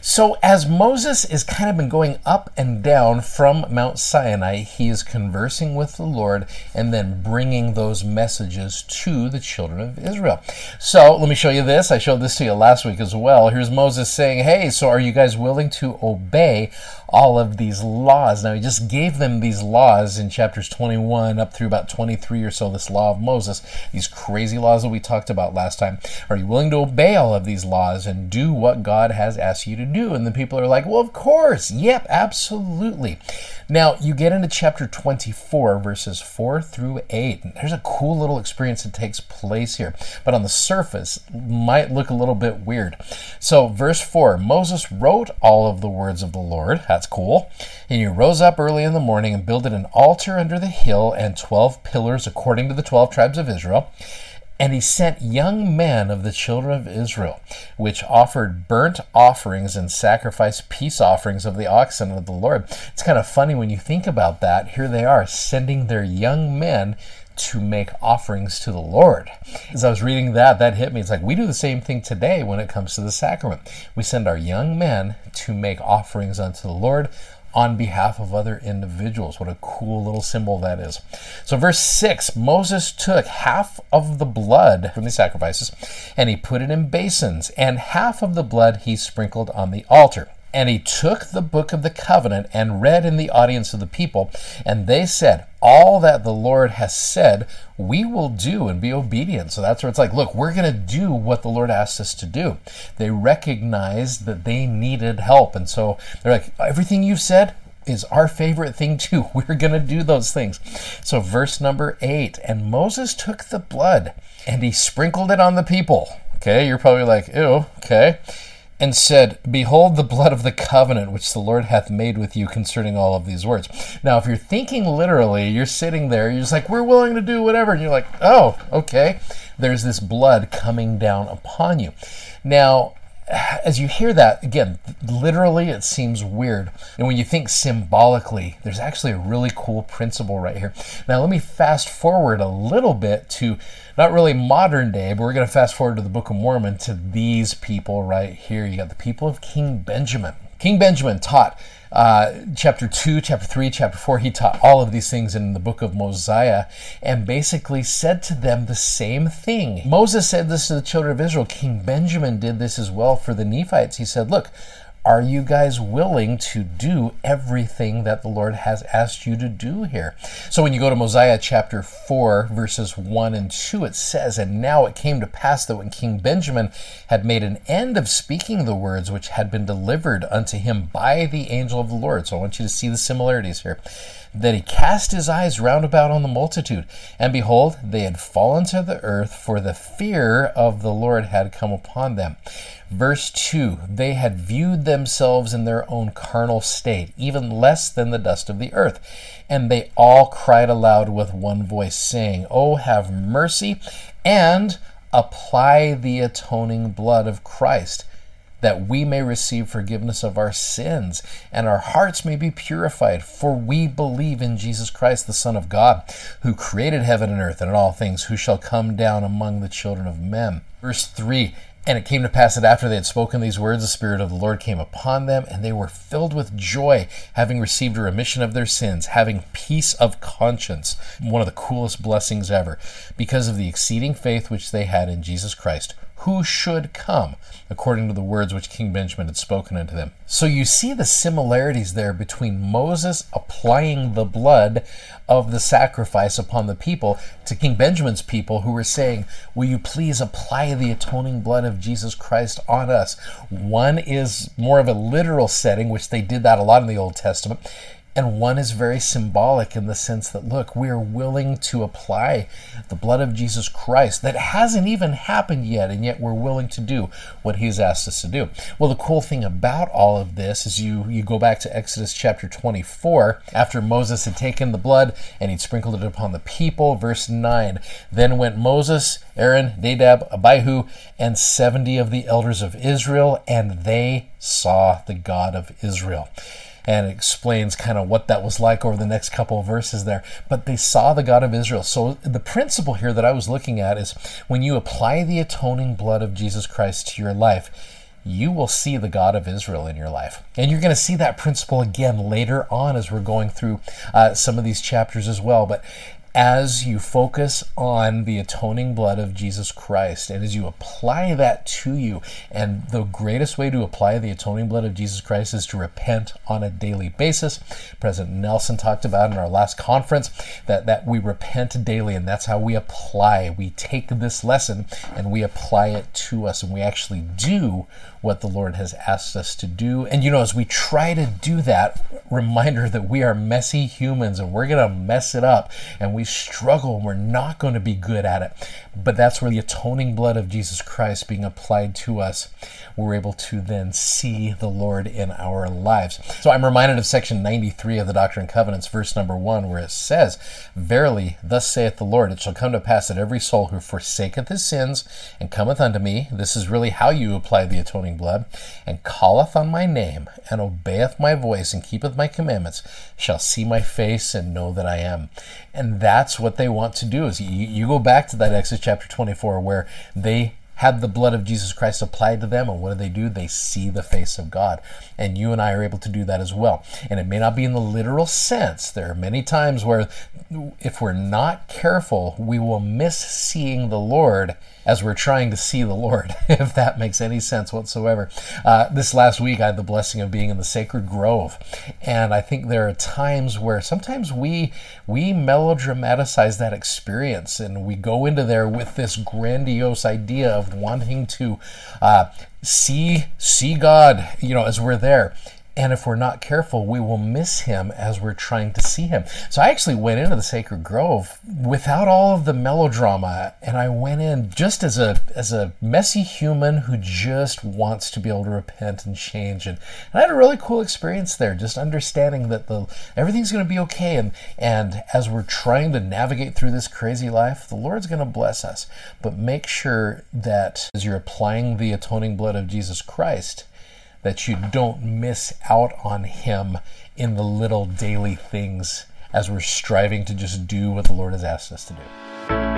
So, as Moses is kind of been going up and down from Mount Sinai, he is conversing with the Lord and then bringing those messages to the children of Israel. So, let me show you this. I showed this to you last week as well. Here's Moses saying, Hey, so are you guys willing to obey all of these laws? Now, he just gave them these laws in chapters 21 up through about 23 or so, this law of Moses, these crazy laws that we talked about last time. Are you willing to obey all of these laws and do what God has asked you to do? And the people are like, well, of course. Yep, absolutely. Now, you get into chapter 24, verses 4 through 8. And there's a cool little experience that takes place here, but on the surface, might look a little bit weird. So, verse 4 Moses wrote all of the words of the Lord. That's cool. And he rose up early in the morning and builded an altar under the hill and 12 pillars according to the 12 tribes of Israel. And he sent young men of the children of Israel, which offered burnt offerings and sacrificed peace offerings of the oxen of the Lord. It's kind of funny when you think about that. Here they are sending their young men to make offerings to the Lord. As I was reading that, that hit me. It's like we do the same thing today when it comes to the sacrament. We send our young men to make offerings unto the Lord on behalf of other individuals. What a cool little symbol that is. So, verse 6 Moses took half of the blood from the sacrifices and he put it in basins, and half of the blood he sprinkled on the altar. And he took the book of the covenant and read in the audience of the people, and they said, All that the Lord has said, we will do and be obedient. So that's where it's like, look, we're going to do what the Lord asked us to do. They recognized that they needed help. And so they're like, Everything you've said, is our favorite thing too. We're going to do those things. So, verse number eight and Moses took the blood and he sprinkled it on the people. Okay, you're probably like, ew, okay and said, Behold the blood of the covenant which the Lord hath made with you concerning all of these words. Now, if you're thinking literally, you're sitting there, you're just like, We're willing to do whatever. And you're like, Oh, okay. There's this blood coming down upon you. Now, as you hear that, again, literally it seems weird. And when you think symbolically, there's actually a really cool principle right here. Now, let me fast forward a little bit to not really modern day, but we're going to fast forward to the Book of Mormon to these people right here. You got the people of King Benjamin. King Benjamin taught uh, chapter 2, chapter 3, chapter 4, he taught all of these things in the book of Mosiah and basically said to them the same thing. Moses said this to the children of Israel. King Benjamin did this as well for the Nephites. He said, Look, are you guys willing to do everything that the Lord has asked you to do here? So when you go to Mosiah chapter 4, verses 1 and 2, it says, And now it came to pass that when King Benjamin had made an end of speaking the words which had been delivered unto him by the angel of the Lord. So I want you to see the similarities here that he cast his eyes round about on the multitude, and behold, they had fallen to the earth, for the fear of the Lord had come upon them. Verse 2 They had viewed themselves in their own carnal state, even less than the dust of the earth. And they all cried aloud with one voice, saying, Oh, have mercy, and apply the atoning blood of Christ that we may receive forgiveness of our sins and our hearts may be purified. For we believe in Jesus Christ, the Son of God, who created heaven and earth and all things, who shall come down among the children of men. Verse 3 and it came to pass that after they had spoken these words, the Spirit of the Lord came upon them, and they were filled with joy, having received a remission of their sins, having peace of conscience. One of the coolest blessings ever, because of the exceeding faith which they had in Jesus Christ who should come, according to the words which King Benjamin had spoken unto them. So you see the similarities there between Moses applying the blood of the sacrifice upon the people to King Benjamin's people who were saying, Will you please apply the atoning blood of Jesus Christ on us? One is more of a literal setting, which they did that a lot in the Old Testament And one is very symbolic in the sense that, look, we are willing to apply the blood of Jesus Christ that hasn't even happened yet, and yet we're willing to do what He's asked us to do. Well, the cool thing about all of this is you, you go back to Exodus chapter 24, after Moses had taken the blood and he'd sprinkled it upon the people, verse 9. Then went Moses, Aaron, Nadab, Abihu, and 70 of the elders of Israel, and they saw the God of Israel and it explains kind of what that was like over the next couple of verses there. But they saw the God of Israel. So the principle here that I was looking at is when you apply the atoning blood of Jesus Christ to your life, you will see the God of Israel in your life. And you're going to see that principle again later on as we're going through uh, some of these chapters as well. But as you focus on the atoning blood of Jesus Christ and as you apply that to you, and the greatest way to apply the atoning blood of Jesus Christ is to repent on a daily basis. President Nelson talked about in our last conference that, that we repent daily, and that's how we apply. We take this lesson and we apply it to us, and we actually do what the Lord has asked us to do. And you know, as we try to do that, reminder that we are messy humans and we're going to mess it up and we struggle we're not going to be good at it. But that's where the atoning blood of Jesus Christ being applied to us, we're able to then see the Lord in our lives. So I'm reminded of section 93 of the Doctrine and Covenants, verse number 1, where it says, Verily, thus saith the Lord, it shall come to pass that every soul who forsaketh his sins and cometh unto me, this is really how you apply the atoning blood, and calleth on my name, and obeyeth my voice, and keepeth my commandments, shall see my face and know that I am. And that's what they want to do is you, you go back to that Exodus chapter 24 where they had the blood of Jesus Christ applied to them, and what do they do? They see the face of God. And you and I are able to do that as well. And it may not be in the literal sense. There are many times where, if we're not careful, we will miss seeing the Lord as we're trying to see the Lord, if that makes any sense whatsoever. Uh, this last week, I had the blessing of being in the Sacred Grove, and I think there are times where sometimes we we melodramatize that experience, and we go into there with this grandiose idea of wanting to uh, see see God, you know, as we're there. And if we're not careful, we will miss him as we're trying to see him. So I actually went into the Sacred Grove without all of the melodrama, and I went in just as a as a messy human who just wants to be able to repent and change. And, and I had a really cool experience there, just understanding that the everything's going to be okay. And and as we're trying to navigate through this crazy life, the Lord's going to bless us. But make sure that as you're applying the atoning blood of Jesus Christ that you don't miss out on Him in the little daily things as we're striving to just do what the Lord has asked us to do.